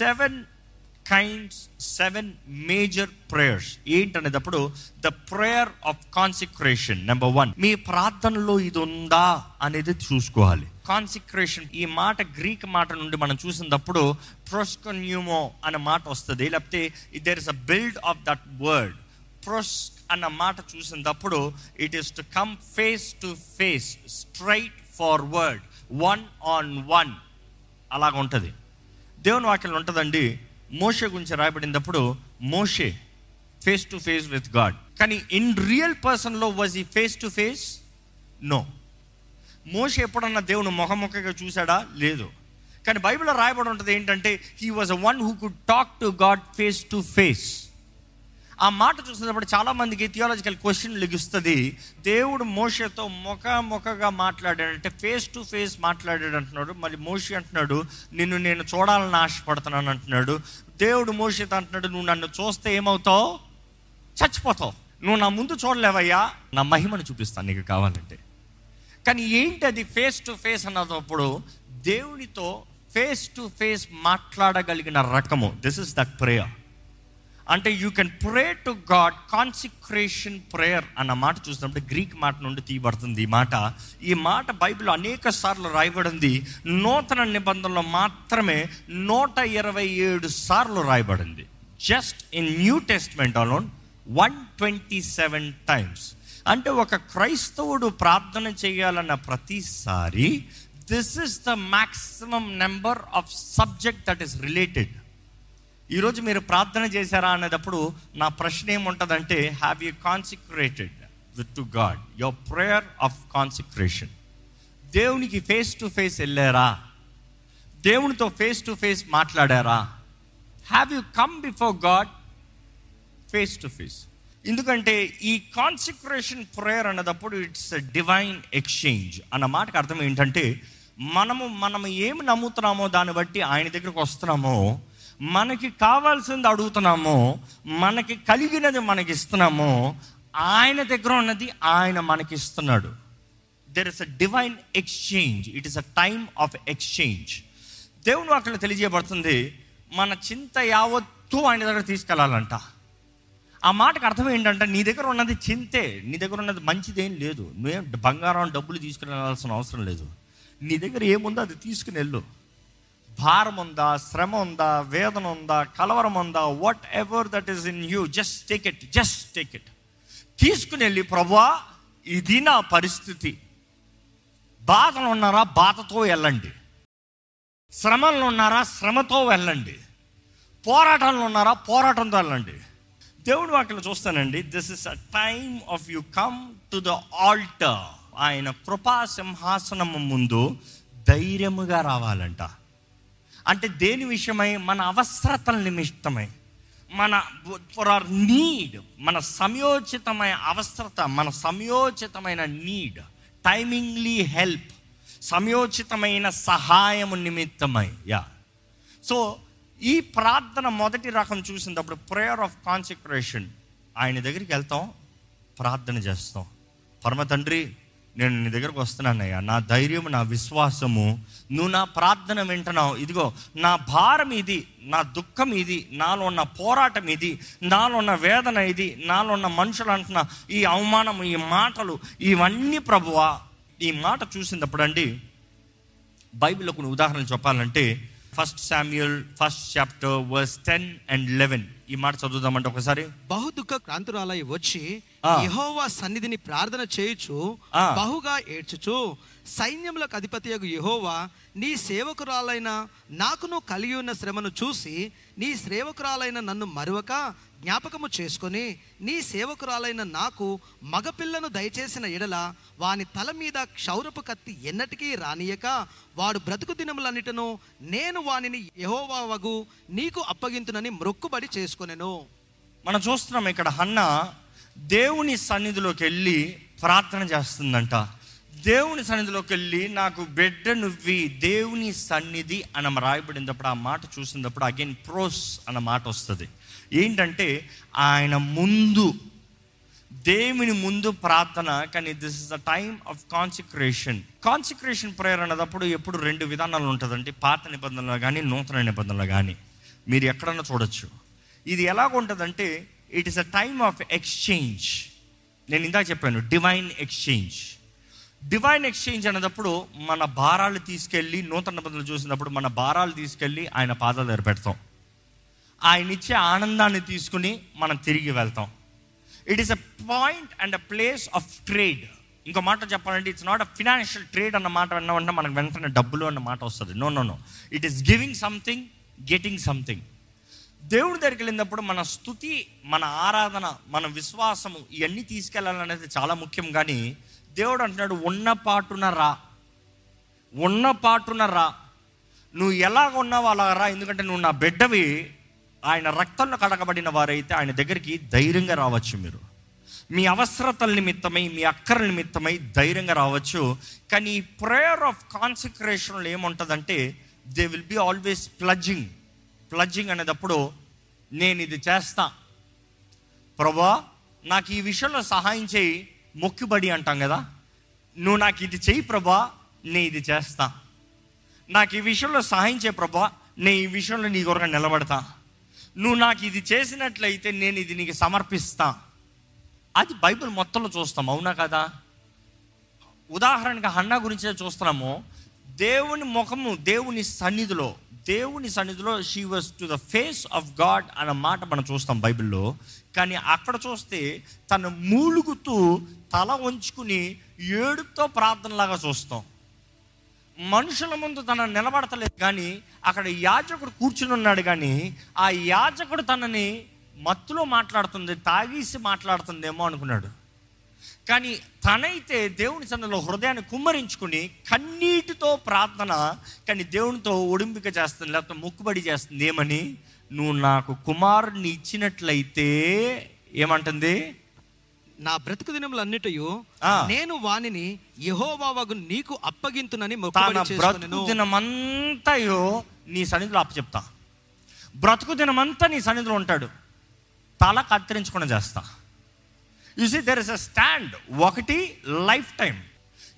Seven kinds seven major prayers ఏంటనేటప్పుడు the prayer of consecration number one మీ ప్రార్థనలో ఇది ఉందా అనేది చూసుకోవాలి. కాన్సిక్రేషన్ ఈ మాట గ్రీక్ మాట నుండి మనం చూసినప్పుడు ప్రొస్కన్యూమో అనే మాట వస్తుంది. లేకపోతే there is a build of that word ప్రొస్ అన్న మాట చూసినప్పుడు it is to come face to face straightforward one on one అలాగ ఉంటుంది దేవుని వాక్యం ఉంటుందండి మోషే గురించి రాయబడినప్పుడు మోషే face to face with God కానీ ఇన్ రియల్ పర్సన్లో వాజ్ ఈ ఫేస్ టు ఫేస్ నో మోషే ఎప్పుడన్నా దేవుని ముఖముఖగా చూశాడా? లేదు. కానీ బైబిల్లో రాయబడి ఉంటుంది ఏంటంటే he was a one who could talk to God face to face ఆ మాట చూసినప్పుడు చాలామందికి థియాలజికల్ క్వశ్చన్ లెగిస్తుంది. దేవుడు మోషతో ముఖముఖగా మాట్లాడాడంటే ఫేస్ టు ఫేస్ మాట్లాడాడు అంటున్నాడు. మళ్ళీ మోషి అంటున్నాడు నిన్ను నేను చూడాలని ఆశపడుతున్నాను అంటున్నాడు. దేవుడు మోషతో అంటున్నాడు నువ్వు నన్ను చూస్తే ఏమవుతావు? చచ్చిపోతావు. నువ్వు నా ముందు చూడలేవయ్యా. నా మహిమను చూపిస్తాను నీకు కావాలంటే. కానీ ఏంటి అది ఫేస్ టు ఫేస్ అన్నప్పుడు దేవునితో ఫేస్ టు ఫేస్ మాట్లాడగలిగిన రకము? దిస్ ఇస్ దట్ ప్రేయర్ అంటే you can pray to God consecration prayer అన్న మాట చూసినప్పుడు గ్రీక్ మాట నుండి తీయబడుతుంది ఈ మాట. ఈ మాట బైబిల్ అనేక సార్లు రాయబడింది. నూతన నిబంధనలో మాత్రమే నూట ఇరవై ఏడు సార్లు రాయబడింది. Just in New Testament alone one twenty seven times అంటే ఒక క్రైస్తవుడు ప్రార్థన చేయాలన్న ప్రతిసారి this is the maximum number of subject that is related ఈరోజు మీరు ప్రార్థన చేశారా అనేటప్పుడు నా ప్రశ్న ఏముంటుందంటే have you consecrated with to God your prayer of consecration దేవునికి ఫేస్ టు ఫేస్ వెళ్ళారా? దేవునితో ఫేస్ టు ఫేస్ మాట్లాడారా? Have you come before God face to face ఎందుకంటే ఈ కాన్సిక్రేషన్ ప్రేయర్ అన్నదప్పుడు ఇట్స్ డివైన్ ఎక్స్చేంజ్ అన్న మాటకు అర్థం ఏంటంటే మనము మనం ఏమి నమ్ముతున్నామో దాన్ని బట్టి ఆయన దగ్గరకు వస్తున్నామో మనకి కావాల్సింది అడుగుతున్నాము మనకి కలిగినది మనకి ఇస్తున్నామో ఆయన దగ్గర ఉన్నది ఆయన మనకి ఇస్తున్నాడు there is a divine exchange it is a time of exchange దేవుని అక్కడ తెలియజేయబడుతుంది మన చింత యావత్తు ఆయన దగ్గర తీసుకెళ్ళాలంట ఆ మాటకు అర్థం ఏంటంటే నీ దగ్గర ఉన్నది చింతే నీ దగ్గర ఉన్నది మంచిదేం లేదు. నువ్వేం బంగారం డబ్బులు తీసుకుని వెళ్ళాల్సిన అవసరం లేదు. నీ దగ్గర ఏముందో అది తీసుకుని వెళ్ళు. భారం ఉందా శ్రమ ఉందా వేదన ఉందా కలవరం ఉందా whatever that is in you just take it just take it తీసుకుని వెళ్ళి ప్రభా ఇది నా పరిస్థితి. బాధలు ఉన్నారా బాధతో వెళ్ళండి. శ్రమలు ఉన్నారా శ్రమతో వెళ్ళండి. పోరాటంలో ఉన్నారా పోరాటంతో వెళ్ళండి. దేవుడి వాటిలో చూస్తానండి this is a time of you come to the altar ఆయన కృపా సింహాసనము ముందు ధైర్యముగా రావాలంట. అంటే దేని విషయమై? మన అవసరతల నిమిత్తమై. మన ఫర్ ఆర్ నీడ్ మన సమయోచితమైన అవసరత మన సమయోచితమైన నీడ్ టైమింగ్లీ హెల్ప్ సమయోచితమైన సహాయము నిమిత్తమై యా సో ఈ ప్రార్థన మొదటి రకం చూసినప్పుడు ప్రేయర్ ఆఫ్ కాన్సన్ట్రేషన్ ఆయన దగ్గరికి వెళ్తాం ప్రార్థన చేస్తాం. పరమ తండ్రి నేను నీ దగ్గరకు వస్తున్నానయ్యా నా ధైర్యం నా విశ్వాసము నువ్వు నా ప్రార్థన వింటున్నావు. ఇదిగో నా భారం ఇది నా దుఃఖం ఇది నాలో ఉన్న పోరాటం ఇది నాలో ఉన్న వేదన ఇది నాలో ఉన్న మనుషులు అంటున్న ఈ అవమానం ఈ మాటలు ఇవన్నీ ప్రభువా ఈ మాట చూసినప్పుడు అండి బైబిల్లో కొన్ని ఉదాహరణలు చెప్పాలంటే first Samuel first chapter verse ten and eleven ఈ మాట చదువుదామంటే ఒకసారి. బహుదుఃఖ క్రాంతురాలై వచ్చి యెహోవా సన్నిధిని ప్రార్థన చేయుచు. బహుగా ఏడ్చుచు సైన్యములకు అధిపతి యెహోవా నీ సేవకురాలైన నాకును కలిగి ఉన్న శ్రమను చూసి నీ సేవకురాలైన నన్ను మరువక జ్ఞాపకము చేసుకొని నీ సేవకురాలైన నాకు మగపిల్లను దయచేసిన ఎడల వాని తల మీద క్షౌరపు కత్తి ఎన్నటికీ రానియక వాడు బ్రతుకు దినములన్నిటను నేను వానిని యెహోవా వగు నీకు అప్పగింతునని మొక్కుబడి చేసుకొనెను మనం చూస్తున్నాం ఇక్కడ హన్న దేవుని సన్నిధిలోకి వెళ్ళి ప్రార్థన చేస్తుందంట. దేవుని సన్నిధిలోకి వెళ్ళి నాకు బిడ్డ నువ్వి దేవుని సన్నిధి అని రాయబడినప్పుడు ఆ మాట చూసినప్పుడు అగైన్ ప్రోస్ అన్న మాట వస్తుంది. ఏంటంటే ఆయన ముందు దేవుని ముందు ప్రార్థన కానీ this is the time of consecration consecration prayer అన్నదప్పుడు ఎప్పుడు రెండు విధానాలు ఉంటుందంటే పాత నిబంధనలు కానీ నూతన నిబంధనలు కానీ మీరు ఎక్కడన్నా చూడొచ్చు. ఇది ఎలాగ ఉంటుందంటే it is a time of exchange నేను ఇందాక చెప్పాను డివైన్ ఎక్స్చేంజ్ డివైన్ ఎక్స్చేంజ్ అన్నప్పుడు మన భారాలు తీసుకెళ్ళి నూతన నిబంధనలు చూసినప్పుడు మన భారాలు తీసుకెళ్ళి ఆయన పాదాల దగ్గర పెడతాం. ఆయన ఇచ్చే ఆనందాన్ని తీసుకుని మనం తిరిగి వెళ్తాం. It is a point and a place of trade ఇంకో మాట చెప్పాలంటే it's not a financial trade అన్న మాట విన్నామంటే మనకు వెంటనే డబ్బులు అన్న మాట వస్తుంది. No no no it is giving something getting something దేవుడి దగ్గరికి వెళ్ళినప్పుడు మన స్థుతి మన ఆరాధన మన విశ్వాసము ఇవన్నీ తీసుకెళ్ళాలనేది చాలా ముఖ్యం. కానీ దేవుడు అంటున్నాడు ఉన్న పాటున రా. ఉన్న పాటున రా. నువ్వు ఎలాగ ఉన్నావో అలా రా. ఎందుకంటే నువ్వు నా బిడ్డవి. ఆయన రక్తంలో కడగబడిన వారైతే ఆయన దగ్గరికి ధైర్యంగా రావచ్చు మీరు. మీ అవసరతల నిమిత్తమై మీ అక్కర నిమిత్తమై ధైర్యంగా రావచ్చు. కానీ ఈ ప్రేయర్ ఆఫ్ కాన్సిక్రేషన్లో ఏముంటుందంటే they will be always pledging pledging అనేటప్పుడు నేను ఇది చేస్తా. ప్రభా నాకు ఈ విషయంలో సహాయం చేయి మొక్కుబడి అంటాం కదా. నువ్వు నాకు ఇది చెయ్యి ప్రభా నేను ఇది చేస్తా. నాకు ఈ విషయంలో సహాయం చేయి ప్రభా నేను ఈ విషయంలో నీ కొరకు నిలబడతా. నువ్వు నాకు ఇది చేసినట్లయితే నేను ఇది నీకు సమర్పిస్తా. అది బైబిల్ మొత్తంలో చూస్తాం అవునా కదా? ఉదాహరణగా హన్నా గురించే చూస్తున్నాము. దేవుని ముఖము దేవుని సన్నిధిలో దేవుని సన్నిధిలో she was to the face of God అన్న మాట మనం చూస్తాం బైబిల్లో. కానీ అక్కడ చూస్తే తను మూలుగుతూ తల ఉంచుకుని ఏడుతో ప్రార్థనలాగా చూస్తాం. మనుషుల ముందు తన నిలబడతలేదు కానీ అక్కడ యాజకుడు కూర్చుని ఉన్నాడు కానీ ఆ యాజకుడు తనని మత్తులో మాట్లాడుతుంది తాగేసి మాట్లాడుతుందేమో అనుకున్నాడు. కానీ తనైతే దేవుని సన్నిలో హృదయాన్ని కుమ్మరించుకుని కన్నీటితో ప్రార్థన కానీ దేవునితో ఒడింపిక చేస్తుంది లేకపోతే మొక్కుబడి చేస్తుంది. ఏమని? నువ్వు నాకు కుమారుని ఇచ్చినట్లయితే ఏమంటుంది? నా బ్రతుకు దినములన్నిటయు ఆ. నేను వానిని యెహోవావగు నీకు అప్పగింతునని బ్రతుకు. దినమంతయో నీ సన్నిధిలో అప్పచెప్తా. బ్రతుకు దినమంతా నీ సన్నిధిలో ఉంటాడు. తల కత్తిరించకుండా చేస్తా. See there is a stand ఒకటి లైఫ్ టైం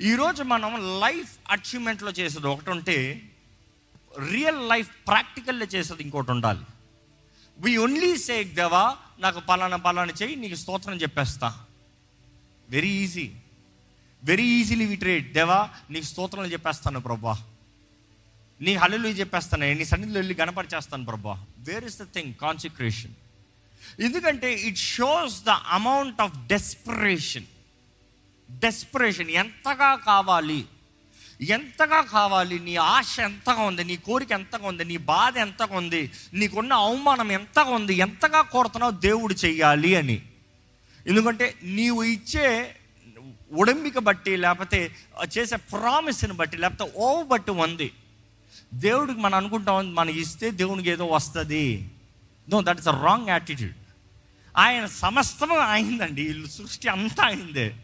ఈరోజు మనం లైఫ్ అచీవ్మెంట్లో చేసేది ఒకటి ఉంటే రియల్ లైఫ్ ప్రాక్టికల్లో చేసేది ఇంకోటి ఉండాలి. వి ఓన్లీ సే దేవా నాకు పలానా పలానా చెయ్యి నీకు స్తోత్రం చెప్పేస్తా. Very easy very easily we trade దేవా నీకు స్తోత్రాలు చెప్పేస్తాను ప్రభా. నీ హల్లు చెప్పేస్తాను. నీ సన్నిధిలో వెళ్ళి గణపరిచేస్తాను ప్రభా. Where is the thing consecration ఎందుకంటే it shows the amount of desperation desperation ఎంతగా కావాలి? ఎంతగా కావాలి? నీ ఆశ ఎంతగా ఉంది? నీ కోరిక ఎంతగా ఉంది? నీ బాధ ఎంతగా ఉంది? నీకున్న అవమానం ఎంతగా ఉంది? ఎంతగా కోరుతున్నావు దేవుడు చెయ్యాలి అని. ఎందుకంటే నీవు ఇచ్చే ఉడంబిక బట్టి లేకపోతే చేసే ప్రామిస్ని బట్టి లేకపోతే ఓ బట్టి ఉంది. దేవుడికి మనం అనుకుంటాం మనకి ఇస్తే దేవునికి ఏదో వస్తుంది. No that is a wrong attitude ఆయన సమస్తము అయిందండి ఈ సృష్టి అంతా అయిందే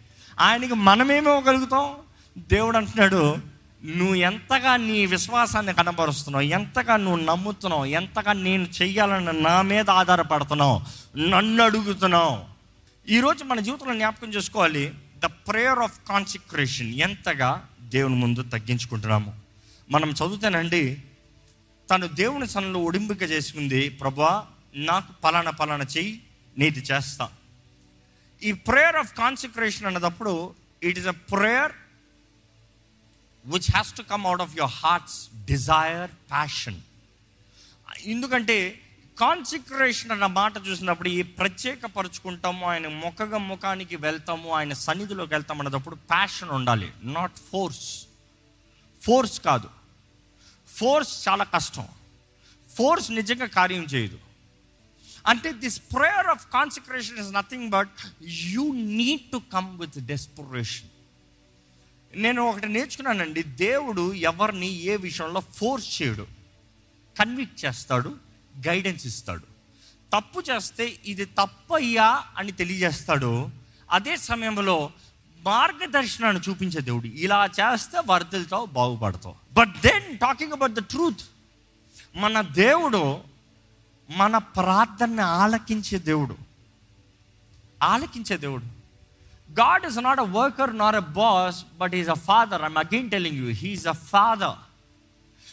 ఆయనకి మనమేమివ్వగలుగుతాం దేవుడు అంటున్నాడు నువ్వు ఎంతగా నీ విశ్వాసాన్ని కనబరుస్తున్నావు ఎంతగా నువ్వు నమ్ముతున్నావు ఎంతగా నేను చెయ్యాలని నా మీద ఆధారపడుతున్నావు నన్ను అడుగుతున్నావు. ఈరోజు మన జీవితంలో జ్ఞాపకం చేసుకోవాలి ద ప్రేయర్ ఆఫ్ కాన్సిక్రేషన్ ఎంతగా దేవుని ముందు తగ్గించుకుంటున్నాము. మనం చదువుతానండి తను దేవుని సన్నిలో ఒడింపిక చేసుకుంది ప్రభా నాకు పలానా పలానా చెయ్యి నీది చేస్తా. ఈ prayer of consecration అన్నదప్పుడు it is a prayer which has to come out of your heart's desire passion ఎందుకంటే కాన్సిక్రేషన్ అన్న మాట చూసినప్పుడు ఈ ప్రత్యేకపరుచుకుంటాము ఆయన ముఖగా ముఖానికి వెళ్తాము ఆయన సన్నిధిలోకి వెళ్తాం అన్నప్పుడు ప్యాషన్ ఉండాలి నాట్ ఫోర్స్ ఫోర్స్ కాదు. ఫోర్స్ చాలా కష్టం. ఫోర్స్ నిజంగా కార్యం చేయదు. అంటే this prayer of consecration is nothing but you need to come with desperation నేను ఒకటి నేర్చుకున్నానండి దేవుడు ఎవరిని ఏ విషయంలో ఫోర్స్ చేయడు. కన్విక్ట్ చేస్తాడు గైడెన్స్ ఇస్తాడు. తప్పు చేస్తే ఇది తప్పయ్యా అని తెలియజేస్తాడు. అదే సమయంలో మార్గదర్శనాన్ని చూపించే దేవుడు. ఇలా చేస్తే వర్ధలతో బాగుపడతావు. But then talking about the truth మన దేవుడు మన ప్రార్థనని ఆలకించే దేవుడు. ఆలకించే దేవుడు. God is not a worker not a boss but is a father I'm again telling you he is a father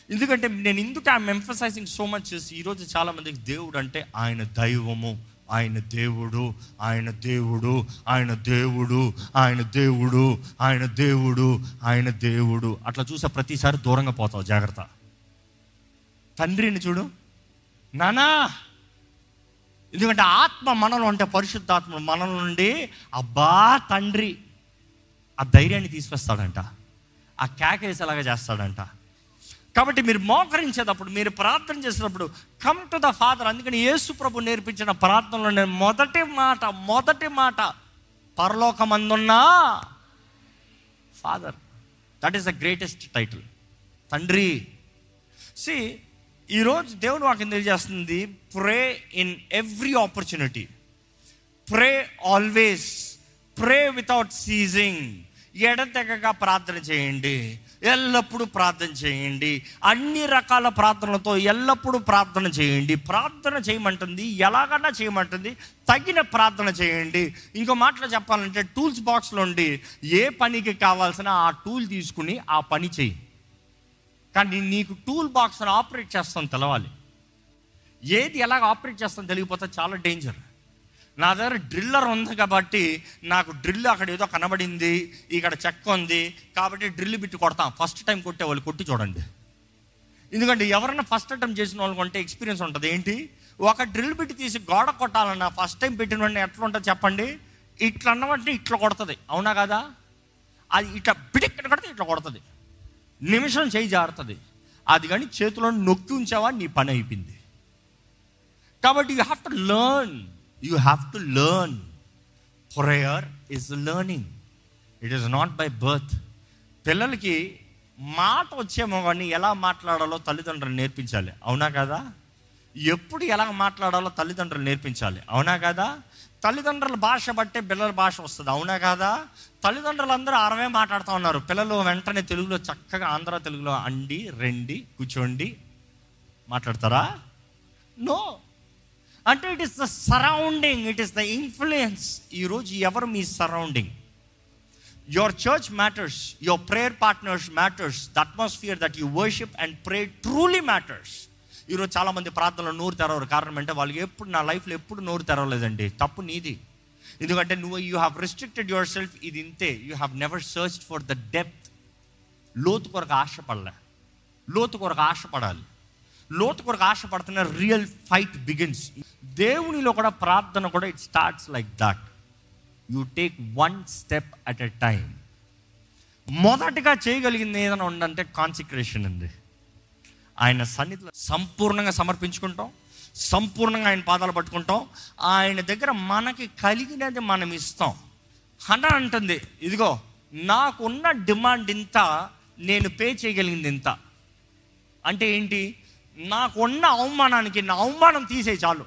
ఎందుకంటే నేను ఎందుకు ఐఎమ్ ఎంఫసైజింగ్ సో మచ్ ఈరోజు చాలా మందికి దేవుడు అంటే ఆయన దైవము. ఆయన దేవుడు ఆయన దేవుడు ఆయన దేవుడు ఆయన దేవుడు ఆయన దేవుడు ఆయన దేవుడు. అట్లా చూసా ప్రతిసారి దూరంగా పోతావు జాగ్రత్త. తండ్రిని చూడు. నానా! ఎందుకంటే ఆత్మ మనలో ఉంటే పరిశుద్ధాత్మ మనలో నుండి అబ్బా తండ్రి. ఆ ధైర్యాన్ని తీసుకొస్తాడంట ఆ కేక వేసేలాగా చేస్తాడంట. కాబట్టి మీరు మోకరించేటప్పుడు మీరు ప్రార్థన చేసేటప్పుడు కమ్ టు ద ఫాదర్ అందుకని యేసు ప్రభు నేర్పించిన ప్రార్థనలో నేను మొదటి మాట మొదటి మాట పరలోకమందున్నా? Father that is the greatest title తండ్రి. సి ఈరోజు దేవుడు వాక్యం తెలియజేస్తుంది pray in every opportunity pray always pray without ceasing ఎడతెగగా ప్రార్థన చేయండి. ఎల్లప్పుడూ ప్రార్థన చేయండి. అన్ని రకాల ప్రార్థనలతో ఎల్లప్పుడూ ప్రార్థన చేయండి. ప్రార్థన చేయమంటుంది. ఎలాగన్నా చేయమంటుంది. తగిన ప్రార్థన చేయండి. ఇంకో మాటలో చెప్పాలంటే టూల్స్ బాక్స్లో ఉండి ఏ పనికి కావాల్సిన ఆ టూల్ తీసుకుని ఆ పని చేయి. కానీ నీకు టూల్ బాక్స్ ఆపరేట్ చేస్తాను తెలవాలి. ఏది ఎలాగ ఆపరేట్ చేస్తాను తెలియకపోతే చాలా డేంజర్. నా దగ్గర డ్రిల్లర్ ఉంది కాబట్టి నాకు డ్రిల్ అక్కడ ఏదో కనబడింది ఇక్కడ చెక్క ఉంది కాబట్టి డ్రిల్ బిట్టు కొడతాం. ఫస్ట్ టైం కొట్టే వాళ్ళు కొట్టి చూడండి. ఎందుకంటే ఎవరైనా ఫస్ట్ అటెంప్ట్ చేసిన వాళ్ళు కొంటే ఎక్స్పీరియన్స్ ఉంటుంది. ఏంటి? ఒక డ్రిల్ బిట్టి తీసి గోడ కొట్టాలన్నా ఫస్ట్ టైం పెట్టిన వాడిని ఎట్లా ఉంటుంది చెప్పండి. ఇట్లా అన్నవంటే ఇట్లా కొడుతుంది. అవునా కదా? అది ఇట్లా బిడిక్కడ కొడితే ఇట్లా కొడుతుంది. నిమిషం చేయి జారుతుంది. అది కానీ చేతిలో నొక్కి ఉంచావా నీ పని అయిపోయింది. కాబట్టి you have to learn you have to learn prayer is learning it is not by birth పిల్లలకి మాట వచ్చేమో కానీ ఎలా మాట్లాడాలో తల్లిదండ్రులు నేర్పించాలి. అవునా కదా? ఎప్పుడు ఎలా మాట్లాడాలో తల్లిదండ్రులు నేర్పించాలి. అవునా కదా? తల్లిదండ్రుల భాష బట్టే పిల్లల భాష వస్తుంది. అవునా కదా? తల్లిదండ్రులు అందరూ అరవై మాట్లాడుతూ ఉన్నారు. పిల్లలు వెంటనే తెలుగులో చక్కగా ఆంధ్ర తెలుగులో అండి రెండి కూర్చోండి. మాట్లాడతారా? నో. అంటే it is the surrounding it is the influence ఈరోజు ఎవరు మీ surrounding your church matters your prayer partners matters the atmosphere that you worship and pray truly matters ఈరోజు చాలామంది ప్రార్థనలు నోరు తెరవరు. కారణం అంటే వాళ్ళకి ఎప్పుడు నా లైఫ్లో ఎప్పుడు నోరు తెరవలేదండి. తప్పు నీది. ఎందుకంటే నువ్వు you have restricted yourself ఇది ఇంతే. You have never search for the depth లోతు కొరకు ఆశపడలే. లోతు కొరకు ఆశపడాలి. లోతు కొరకు ఆశపడుతున్న రియల్ ఫైట్ బిగిన్స్ దేవునిలో కూడా ప్రార్థన కూడా it starts like that you take one step at a time మొదటిగా చేయగలిగింది ఏదైనా ఉందంటే కాన్సిక్రేషన్ ఉంది ఆయన సన్నిధిలో సంపూర్ణంగా సమర్పించుకుంటాం సంపూర్ణంగా ఆయన పాదాలు పట్టుకుంటాం ఆయన దగ్గర మనకి కలిగినది మనం ఇస్తాం. హన అంటుంది ఇదిగో నాకున్న డిమాండ్ ఇంత నేను పే చేయగలిగింది ఇంత. అంటే ఏంటి? నాకున్న అవమానానికి నా అవమానం తీసే చాలు.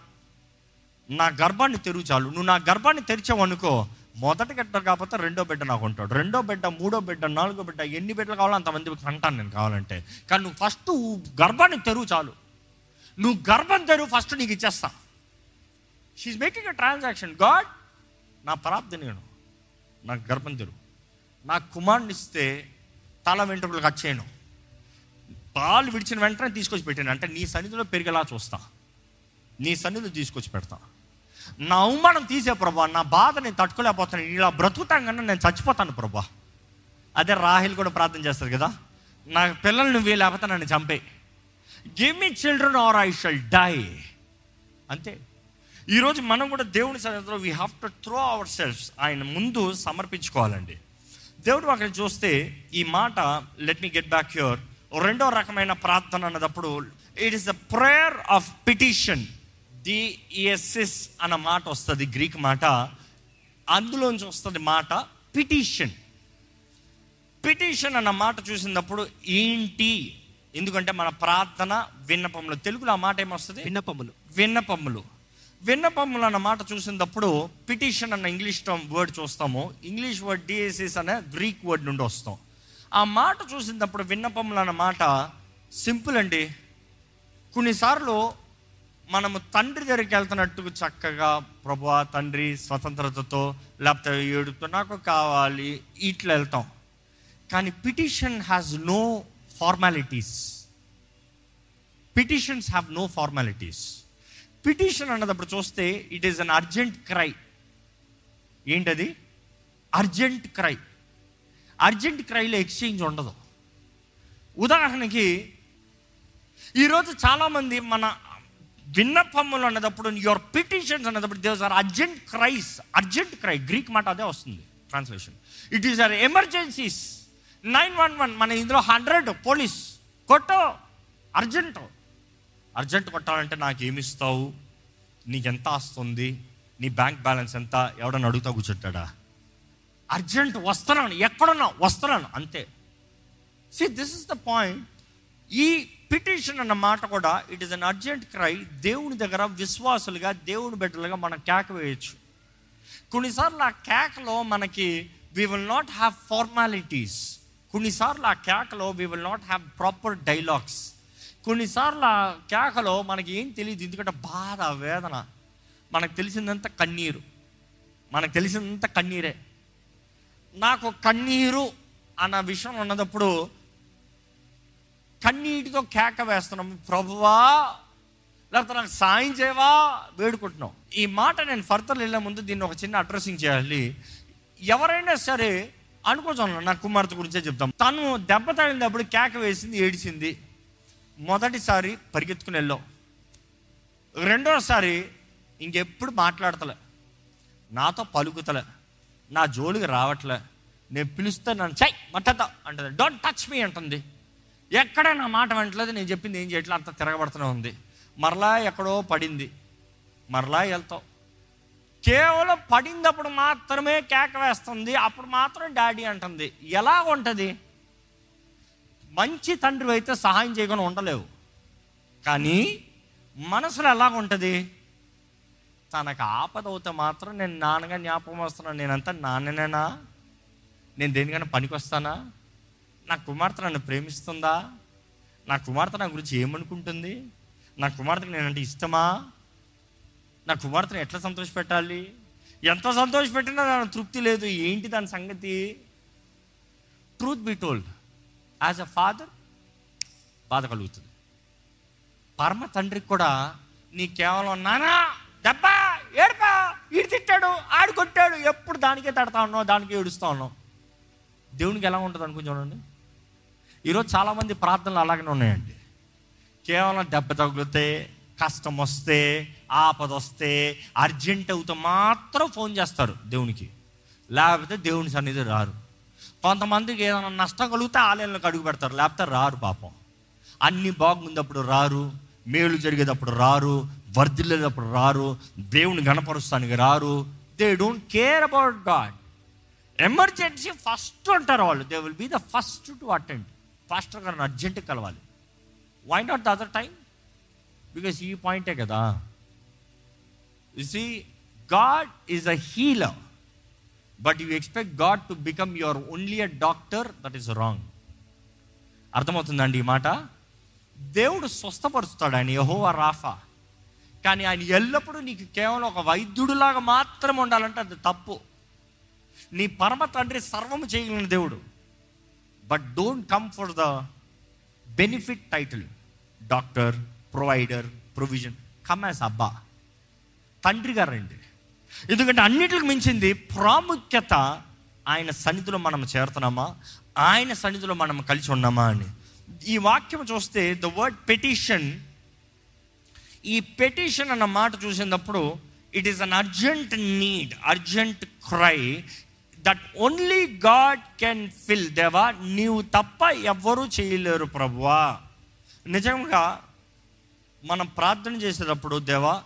నా గర్భాన్ని తెరువు చాలు. నువ్వు నా గర్భాన్ని తెరిచావు అనుకో మొదటి బిడ్డ కాకపోతే రెండో బిడ్డ నాకు ఉంటాడు. రెండో బిడ్డ మూడో బిడ్డ నాలుగో బిడ్డ ఎన్ని బిడ్డలు కావాలో అంతమంది అంటాను నేను కావాలంటే. కానీ నువ్వు ఫస్ట్ గర్భాన్ని తెరువు చాలు. నువ్వు గర్భం తెరువు ఫస్ట్ నీకు ఇచ్చేస్తా. She making a transaction God నా ప్రాప్తి నేను నాకు గర్భం తెరువు. నా కుమారుని ఇస్తే తల వెంట్రుకలు కట్ చేయను. పాలు విడిచిన వెంటనే తీసుకొచ్చి పెట్టాను. అంటే నీ సన్నిధిలో పెరిగేలా చూస్తా. నీ సన్నిధిలో తీసుకొచ్చి పెడతా. నా అవమానం తీసే ప్రభా నా బాధ నేను తట్టుకోలేకపోతాను ఇలా బ్రతుకుతాం కన్నా నేను చచ్చిపోతాను ప్రభా. అదే రాహిల్ కూడా ప్రార్థన చేస్తారు కదా నా పిల్లలు నువ్వే లేకపోతే నన్ను చంపే. Give me children or I shall die అంతే. ఈరోజు మనం కూడా దేవుని సన్నిధిలో we have to throw ourselves ఆయన ముందు సమర్పించుకోవాలండి. దేవుడు అక్కడ చూస్తే ఈ మాట let me get back your రెండో రకమైన ప్రార్థన అన్నదప్పుడు it is the prayer of petition DSS అన్న మాట వస్తుంది గ్రీక్ మాట. అందులోంచి వస్తుంది మాట పిటిషన్ పిటిషన్ అన్న మాట చూసినప్పుడు ఏంటి? ఎందుకంటే మన ప్రార్థన విన్నపములు. తెలుగులో ఆ మాట ఏమొస్తుంది? విన్నపములు. విన్నపములు. విన్నపములు అన్న మాట చూసినప్పుడు పిటిషన్ అన్న ఇంగ్లీష్ టర్మ్ వర్డ్ చూస్తాము. ఇంగ్లీష్ వర్డ్ డిఎస్ఎస్ అనే గ్రీక్ వర్డ్ నుండి వస్తాం. ఆ మాట చూసినప్పుడు విన్నపములు అన్న మాట సింపుల్ అండి. కొన్నిసార్లు మనము తండ్రి దగ్గరికి వెళ్తున్నట్టు చక్కగా ప్రభా తండ్రి స్వతంత్రతతో లేకపోతే ఏడుతో నాకు కావాలి ఇట్లా వెళ్తాం. కానీ petition has no formalities petitions have no formalities petition అన్నదప్పుడు చూస్తే it is an urgent cry ఏంటది? అర్జెంట్ క్రై అర్జెంట్ క్రైలో ఎక్స్చేంజ్ ఉండదు. ఉదాహరణకి ఈరోజు చాలామంది మన విన్నపములు అనేటప్పుడు యువర్ పిటిషన్స్ అనేటప్పుడు these are urgent cries urgent cry Greek మాట అదే వస్తుంది translation it is our emergencies nine one one మన ఇందులో హండ్రెడ్ పోలీస్ కొట్టో అర్జెంట్ అర్జెంట్ కొట్టాలంటే నాకు ఏమి ఇస్తావు నీకెంత వస్తుంది నీ బ్యాంక్ బ్యాలెన్స్ ఎంత? ఎవడన్నా అడుగుతా కూర్చుంటాడా? అర్జెంట్ వస్తున్నాను ఎక్కడున్నా వస్తున్నాను అంతే. See this is the point ఈ పిటిషన్ అన్న మాట కూడా it is an urgent cry దేవుని దగ్గర విశ్వాసులుగా దేవుని బిడ్డలుగా మనం కేక వేయచ్చు. కొన్నిసార్లు ఆ కేకలో మనకి we will not have formalities కొన్నిసార్లు ఆ కేకలో we will not have proper dialogues కొన్నిసార్లు ఆ కేకలో మనకి ఏం తెలియదు ఎందుకంటే బాధ వేదన. మనకు తెలిసిందంత కన్నీరు. మనకు తెలిసిందంత కన్నీరే. నాకు కన్నీరు అన్న విషయం ఉన్నదప్పుడు కన్నీటితో కేక వేస్తున్నాం ప్రభువా లేకపోతే నాకు సాయం చేయవా? వేడుకుంటున్నాం. ఈ మాట నేను ఫర్దర్ వెళ్ళే ముందు దీన్ని ఒక చిన్న అడ్రస్సింగ్ చేయాలి. ఎవరైనా సరే అనుకోవచ్చు నా కుమార్తె గురించే చెప్తాం. తను దెబ్బ తగిలినప్పుడు కేక వేసింది ఏడిచింది. మొదటిసారి పరిగెత్తుకుని వెళ్ళాం. రెండోసారి ఇంకెప్పుడు మాట్లాడతలే. నాతో పలుకుతలే. నా జోలికి రావట్లే. నేను పిలుస్తే నన్ను చై మట్టత అంటుంది. డోంట్ టచ్ మీ అంటుంది. ఎక్కడ నా మాట వింటలేదు నేను చెప్పింది ఏం చేయట్లేదు అంత తిరగబడుతూనే ఉంది. మరలా ఎక్కడో పడింది. మరలా వెళ్తావు కేవలం పడిందప్పుడు మాత్రమే కేక వేస్తుంది అప్పుడు మాత్రం డాడీ అంటుంది. ఎలా ఉంటుంది? మంచి తండ్రి అయితే సహాయం చేయకుండా ఉండలేవు. కానీ మనసులో ఎలాగ ఉంటుంది తనకు ఆపద అవుతే మాత్రం నేను నాన్నగా జ్ఞాపకం వస్తున్నాను నేనంతా నాన్ననేనా? నేను దేనికైనా పనికి వస్తానా నా కుమార్తె నన్ను ప్రేమిస్తుందా? నా కుమార్తె నా గురించి ఏమనుకుంటుంది? నా కుమార్తెకి నేనంటే ఇష్టమా? నా కుమార్తెను ఎట్లా సంతోషపెట్టాలి? ఎంత సంతోషపెట్టినా దాని తృప్తి లేదు. ఏంటి దాని సంగతి? Truth be told as a father బాధ కలుగుతుంది. పరమ తండ్రికి కూడా నీ కేవలం నానా దెబ్బ ఏడుపా ఈడు తిట్టాడు ఆడు కొట్టాడు ఎప్పుడు దానికే తడతా ఉన్నావు దానికే ఏడుస్తూ ఉన్నావు? దేవునికి ఎలా ఉంటుంది అనుకుని చూడండి. ఈరోజు చాలామంది ప్రార్థనలు అలాగనే ఉన్నాయండి. కేవలం దెబ్బ తగిలితే కష్టం వస్తే ఆపద వస్తే అర్జెంట్ అవుతూ మాత్రం ఫోన్ చేస్తారు దేవునికి. లేకపోతే దేవుని సన్నిధి రారు. కొంతమందికి ఏదైనా నష్టం కలిగితే ఆలయంలోకి అడుగు పెడతారు లేకపోతే రారు పాపం. అన్నీ బాగుందప్పుడు రారు మేలు జరిగేటప్పుడు రారు వర్ధిల్లేటప్పుడు రారు దేవుని గణపరుస్తానికి రారు. They don't care about God emergency first అంటారు వాళ్ళు. They will be the first to attend pastor గారిని అర్జెంట్ కలవాలి. Why not the other time because ఈ పాయింటే కదా. See God is a healer but you expect God to become your only a doctor that is wrong అర్థమవుతుందండి ఈ మాట? దేవుడు స్వస్థపరుస్తాడు ఆయన యహోవా రాఫా. కానీ ఆయన ఎల్లప్పుడూ నీకు కేవలం ఒక వైద్యుడిలాగా మాత్రం ఉండాలంటే అది తప్పు. నీ పరమ తండ్రి సర్వము చేయగలిగిన దేవుడు. But don't come for the benefit title doctor provider provision come as అబ్బా తండ్రి గారండి. ఎందుకంటే అన్నిటికి మించింది ప్రాముఖ్యత ఆయన సన్నిధిలో మనం చేరుతున్నామా? ఆయన సన్నిధిలో మనం కలిసి ఉన్నామా అని. ఈ వాక్యం చూస్తే ద వర్డ్ పెటిషన్ ఈ పెటిషన్ అన్న మాట చూసినప్పుడు it is an urgent need urgent cry that only God can fill దేవా నీవు తప్ప ఎవ్వరూ చేయలేరు ప్రభువా. నిజంగా మనం ప్రార్థన చేసేటప్పుడు దేవా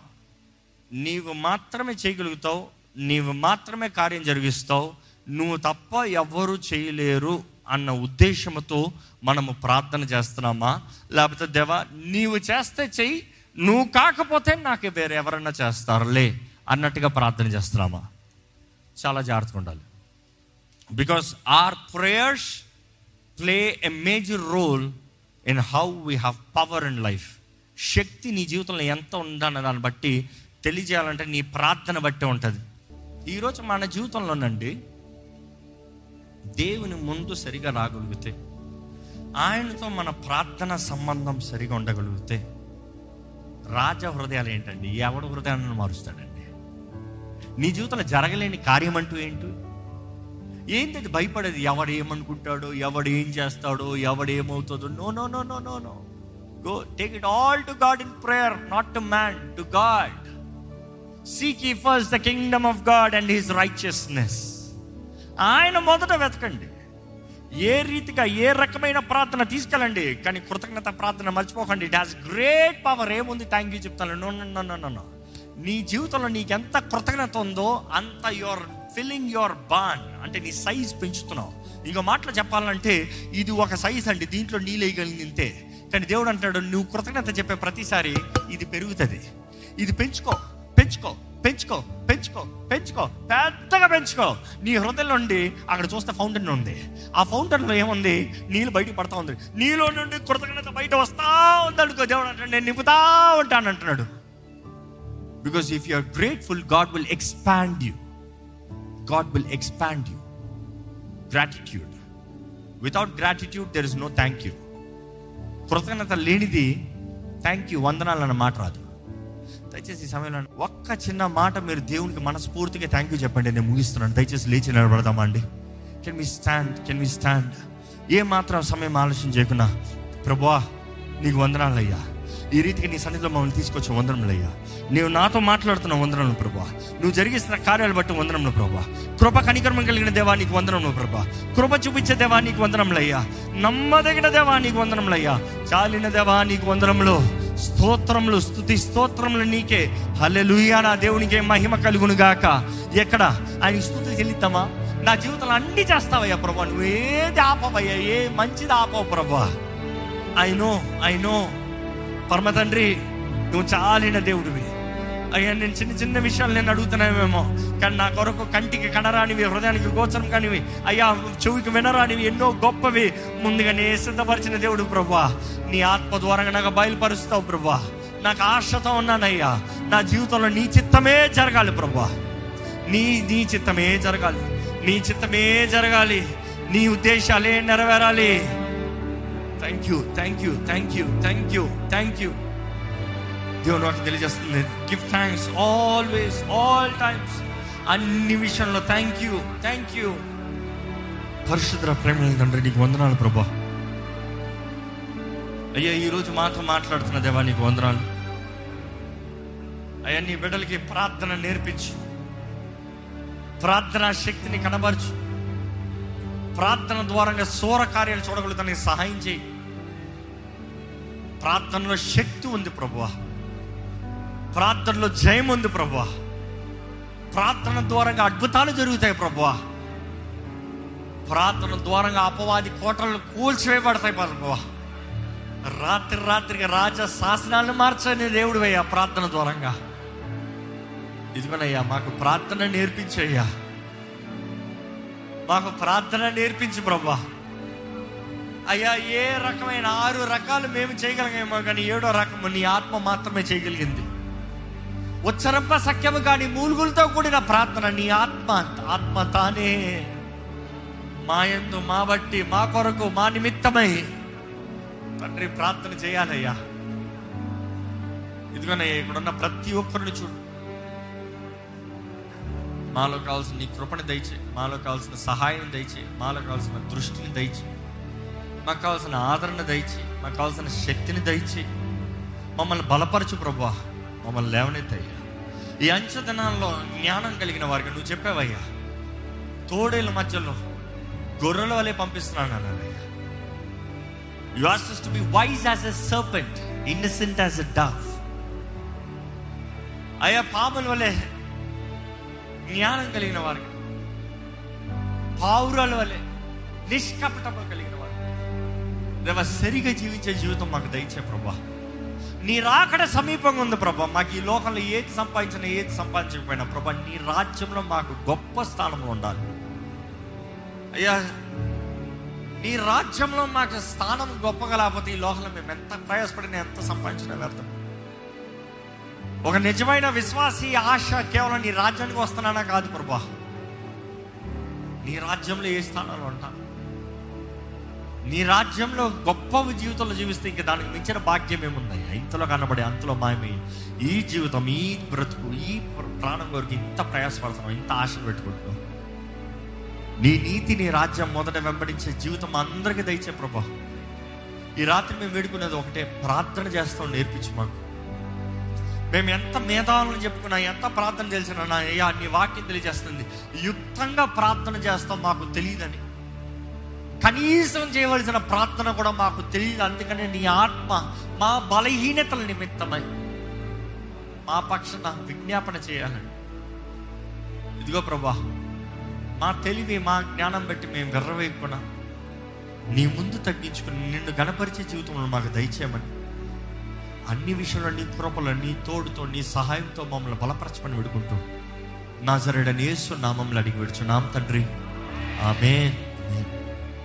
నీవు మాత్రమే చేయగలుగుతావు నీవు మాత్రమే కార్యం జరిగిస్తావు నువ్వు తప్ప ఎవ్వరూ చేయలేరు అన్న ఉద్దేశంతో మనము ప్రార్థన చేస్తున్నామా? లేకపోతే దేవా నీవు చేస్తే చెయ్యి నువ్వు కాకపోతే నాకు వేరే ఎవరన్నా చేస్తారులే అన్నట్టుగా ప్రార్థన చేస్తున్నామా? చాలా జాగ్రత్తగా ఉండాలి. Because our prayers play a major role in how we have power in life శక్తి నీ జీవితంలో ఎంత ఉందన్న దాన్ని బట్టి తెలియజేయాలంటే నీ ప్రార్థన బట్టి ఉంటుంది. ఈరోజు మన జీవితంలోనండి దేవుని ముందు సరిగా రాగలిగితే ఆయనతో మన ప్రార్థన సంబంధం సరిగా ఉండగలిగితే రాజ హృదయాలు ఏంటండి? ఎవడు హృదయాన్ని మారుస్తాడండి? నీ జీవితంలో జరగలేని కార్యం అంటూ ఏంటి? ఏంటి అది? భయపడేది ఎవడు ఏమనుకుంటాడో ఎవడు ఏం చేస్తాడో ఎవడు ఏమవుతుందో no no no no no no go take it all to God in prayer not to man to God seek ye first the kingdom of God and his righteousness ఆయన మొదట వెతకండి. ఏ రీతిగా ఏ రకమైన ప్రార్థన తీసుకెళ్ళండి. కానీ కృతజ్ఞత ప్రార్థన మర్చిపోకండి. ఇట్ హాస్ గ్రేట్ పవర్ ఏముంది? థ్యాంక్ యూ చెప్తాను. No no no no no నీ జీవితంలో నీకు ఎంత కృతజ్ఞత ఉందో అంత యువర్ ఫిల్లింగ్ యువర్ బాన్ అంటే నీ సైజ్ పెంచుతున్నావు. ఇంకో మాటలు చెప్పాలంటే ఇది ఒక సైజ్ అండి. దీంట్లో నీళ్ళు వేయగలిగింతే కానీ దేవుడు అంటాడు నువ్వు కృతజ్ఞత చెప్పే ప్రతిసారి ఇది పెరుగుతుంది. ఇది పెంచుకో పెంచుకో. పెంచుకో పెంచుకో పెంచుకో పెద్దగా పెంచుకో. నీ హృదయం నుండి అక్కడ చూస్తే ఫౌంటైన్ ఉంది. ఆ ఫౌంటైన్లో ఏముంది? నీళ్ళు బయటకు పడతా ఉంది. నీలో నుండి కృతజ్ఞత బయట వస్తా ఉంది అనుకో. దేవుడు అంటాడు నేను నింపుతా ఉంటాను అంటున్నాడు. Because if you are grateful God will expand you God will expand you gratitude without gratitude there is no thank you కృతజ్ఞత లేనిది థ్యాంక్ యూ వందనాలు అన్న మాట రాదు. దయచేసి ఈ సమయంలో ఒక్క చిన్న మాట మీరు దేవునికి మనస్ఫూర్తిగా థ్యాంక్ యూ చెప్పండి. నేను ముగిస్తున్నాను. దయచేసి లేచి నిలబడదామా అండి? Can we stand can we stand ఏ మాత్రం సమయం ఆలోచన చేయకుండా ప్రభువా నీకు వందనాలయ్యా ఈ రీతికి నీ సన్నిధిలో మమ్మల్ని తీసుకొచ్చి వందనములయ్యా నువ్వు నాతో మాట్లాడుతున్న వందనములు ప్రభా నువ్వు జరిగిస్తున్న కార్యాలు బట్టి వందనములు ప్రభా కృప కనికర్మం కలిగిన దేవా నీకు వందనములు ప్రభా కృప చూపించే దేవా నీకు వందనములయ్యా నమ్మదగిన దేవా నీకు వందనములయ్యా చాలిన దేవా నీకు వందనములు. స్తోత్రములు స్థుతి స్తోత్రములు నీకే. హల్లెలూయా నా దేవునికి మహిమ కలుగును గాక. ఎక్కడ? ఆయన స్థుతులు చెల్లిద్దామా? నా జీవితంలో అన్ని చేస్తావయ్యా ప్రభా. నువ్వు ఏది ఆపవయ్యా? ఏ మంచిది ఆపవు ప్రభా. I know I know. పరమ తండ్రి నువ్వు చాలిన దేవుడివి. అయ్యా నేను చిన్న చిన్న విషయాలు నేను అడుగుతున్నామేమో కానీ నా కొరకు కంటికి కనరానివి హృదయానికి గోచరం కానివి. అయ్యా చెవికి వినరానివి ఎన్నో గొప్పవి. ముందుగానే సిద్ధపరిచిన దేవుడు ప్రభా నీ ఆత్మ ద్వారా నాకు బయలుపరుస్తావు ప్రభా నాకు ఆశతో ఉన్నానయ్యా. నా జీవితంలో నీ చిత్తమే జరగాలి ప్రభా నీ నీ చిత్తమే జరగాలి. నీ చిత్తమే జరగాలి. నీ ఉద్దేశాలే నెరవేరాలి. Thank you thank you thank you thank you thank you దేవుని వాకి తెలియజేస్తుంది. Give thanks always all times అన్ని విషయంలో థ్యాంక్ యూ థ్యాంక్ యూ పరిశుద్ధ ప్రేమ తండ్రి నీకు వందనాలు ప్రభా. అయ్యా ఈరోజు మాతో మాట్లాడుతున్న దేవా నీకు వందనాలు. అయ్యా నీ బిడ్డలకి ప్రార్థన నేర్పించు. ప్రార్థనా శక్తిని కనబరచు. ప్రార్థన ద్వారంగా సూర కార్యాలు చూడగలుగుతానికి సహాయం చేయి. ప్రార్థనలో శక్తి ఉంది ప్రభువా ప్రార్థనలో జయం ఉంది ప్రభువా. ప్రార్థన ద్వారంగా అద్భుతాలు జరుగుతాయి ప్రభువా. ప్రార్థన ద్వారంగా అపవాది కోటలు కూల్చివేయబడతాయి ప్రభువా. రాత్రి రాత్రికి రాజ శాసనాలను మార్చని దేవుడు అయ్యా ప్రార్థన ద్వారంగా. ఇదిగోనయ్యా మాకు ప్రార్థన నేర్పించయ్యా. మాకు ప్రార్థన నేర్పించు ప్రభా అయ్యా ఏ రకమైన ఆరు రకాలు మేము చేయగలిగామో కానీ ఏడో రకము నీ ఆత్మ మాత్రమే చేయగలిగింది. ఉచ్చరంప సఖ్యము కానీ మూలుగులతో కూడిన ప్రార్థన నీ ఆత్మ ఆత్మ తానే. మా ఎందు మా బట్టి మా కొరకు మా నిమిత్తమై. తండ్రి ప్రార్థన చేయాలయ్యా. ఇదిగోనయ్యా ఇక్కడున్న ప్రతి ఒక్కరిని చూడు. మాలో కావాల్సిన నీ కృపను దయచే మాలో కావాల్సిన సహాయం దయచే మాలో కావాల్సిన దృష్టిని దయచే మాకు కావాల్సిన ఆదరణ దయచే మాకు కావాల్సిన శక్తిని దయచే మమ్మల్ని బలపరచు ప్రభా మమ్మల్ని లేవనెత్తయ్యా. ఈ అంచదనాల్లో జ్ఞానం కలిగిన వారికి నువ్వు చెప్పావయ్యా. తోడేళ్ళ మధ్యలో గొర్రెల వలె పంపిస్తున్నాను అన్నారయ్యా you are to be wise as a serpent innocent as a dove అయ్యా పాముల వలె జ్ఞానం కలిగిన వారికి పావురాల వలె నిష్కపటము కలిగిన వారు దేవ సరిగా జీవించే జీవితం మాకు దయచే ప్రభా. నీ రాకడ సమీపంగా ఉంది ప్రభా. మాకు ఈ లోకంలో ఏది సంపాదించినా ఏది సంపాదించకపోయినా ప్రభా నీ రాజ్యంలో మాకు గొప్ప స్థానంలో ఉండాలి. అయ్యా నీ రాజ్యంలో మాకు స్థానం గొప్పగా లేకపోతే ఈ లోకంలో మేము ఎంత ప్రయాసపడినా ఎంత సంపాదించినా వ్యర్థం. ఒక నిజమైన విశ్వాసి ఆశ కేవలం నీ రాజ్యానికి వస్తున్నానా కాదు ప్రభా. నీ రాజ్యంలో ఏ స్థానంలో ఉంటాను నీ రాజ్యంలో గొప్ప జీవితంలో జీవిస్తే ఇంకా దానికి మించిన భాగ్యం ఏముంది? ఇంతలో కనబడే అంతలో మాయమై ఈ జీవితం ఈ బ్రతుకు ఈ ప్రాణం కొరకు ఇంత ప్రయాసపడుతున్నాం ఇంత ఆశలు పెట్టుకుంటున్నాం నీ నీతి నీ రాజ్యం మొదట వెంబడించే జీవితం అందరికీ దయచే ప్రభా. ఈ రాత్రి మేము వేడుకునేది ఒకటే ప్రార్థన చేస్తాం నేర్పించు మాకు. మేము ఎంత మేధావులను చెప్పుకున్నా ఎంత ప్రార్థన తెలిసినా నా అయ్యా నీ వాక్యం తెలియజేస్తుంది. యుక్తంగా ప్రార్థన చేస్తాం మాకు తెలియదని. కనీసం చేయవలసిన ప్రార్థన కూడా మాకు తెలియదు అందుకనే నీ ఆత్మ మా బలహీనతల నిమిత్తమై మా పక్షాన విజ్ఞాపన చేయాలని ఇదిగో ప్రభా మా తెలివి మా జ్ఞానం బట్టి మేము విర్రవేయకుండా నీ ముందు తగ్గించుకుని నిన్ను గణపరిచే జీవితంలో మాకు దయచేయమని. అన్ని విషయంలో నీ కృపలో నీ తోడుతో నీ సహాయంతో మమ్మల్ని బలపరచమని విడుకుంటూ నా జరడని యేసు నామంలో అడిగి విడుచున్నాం తండ్రి. ఆమె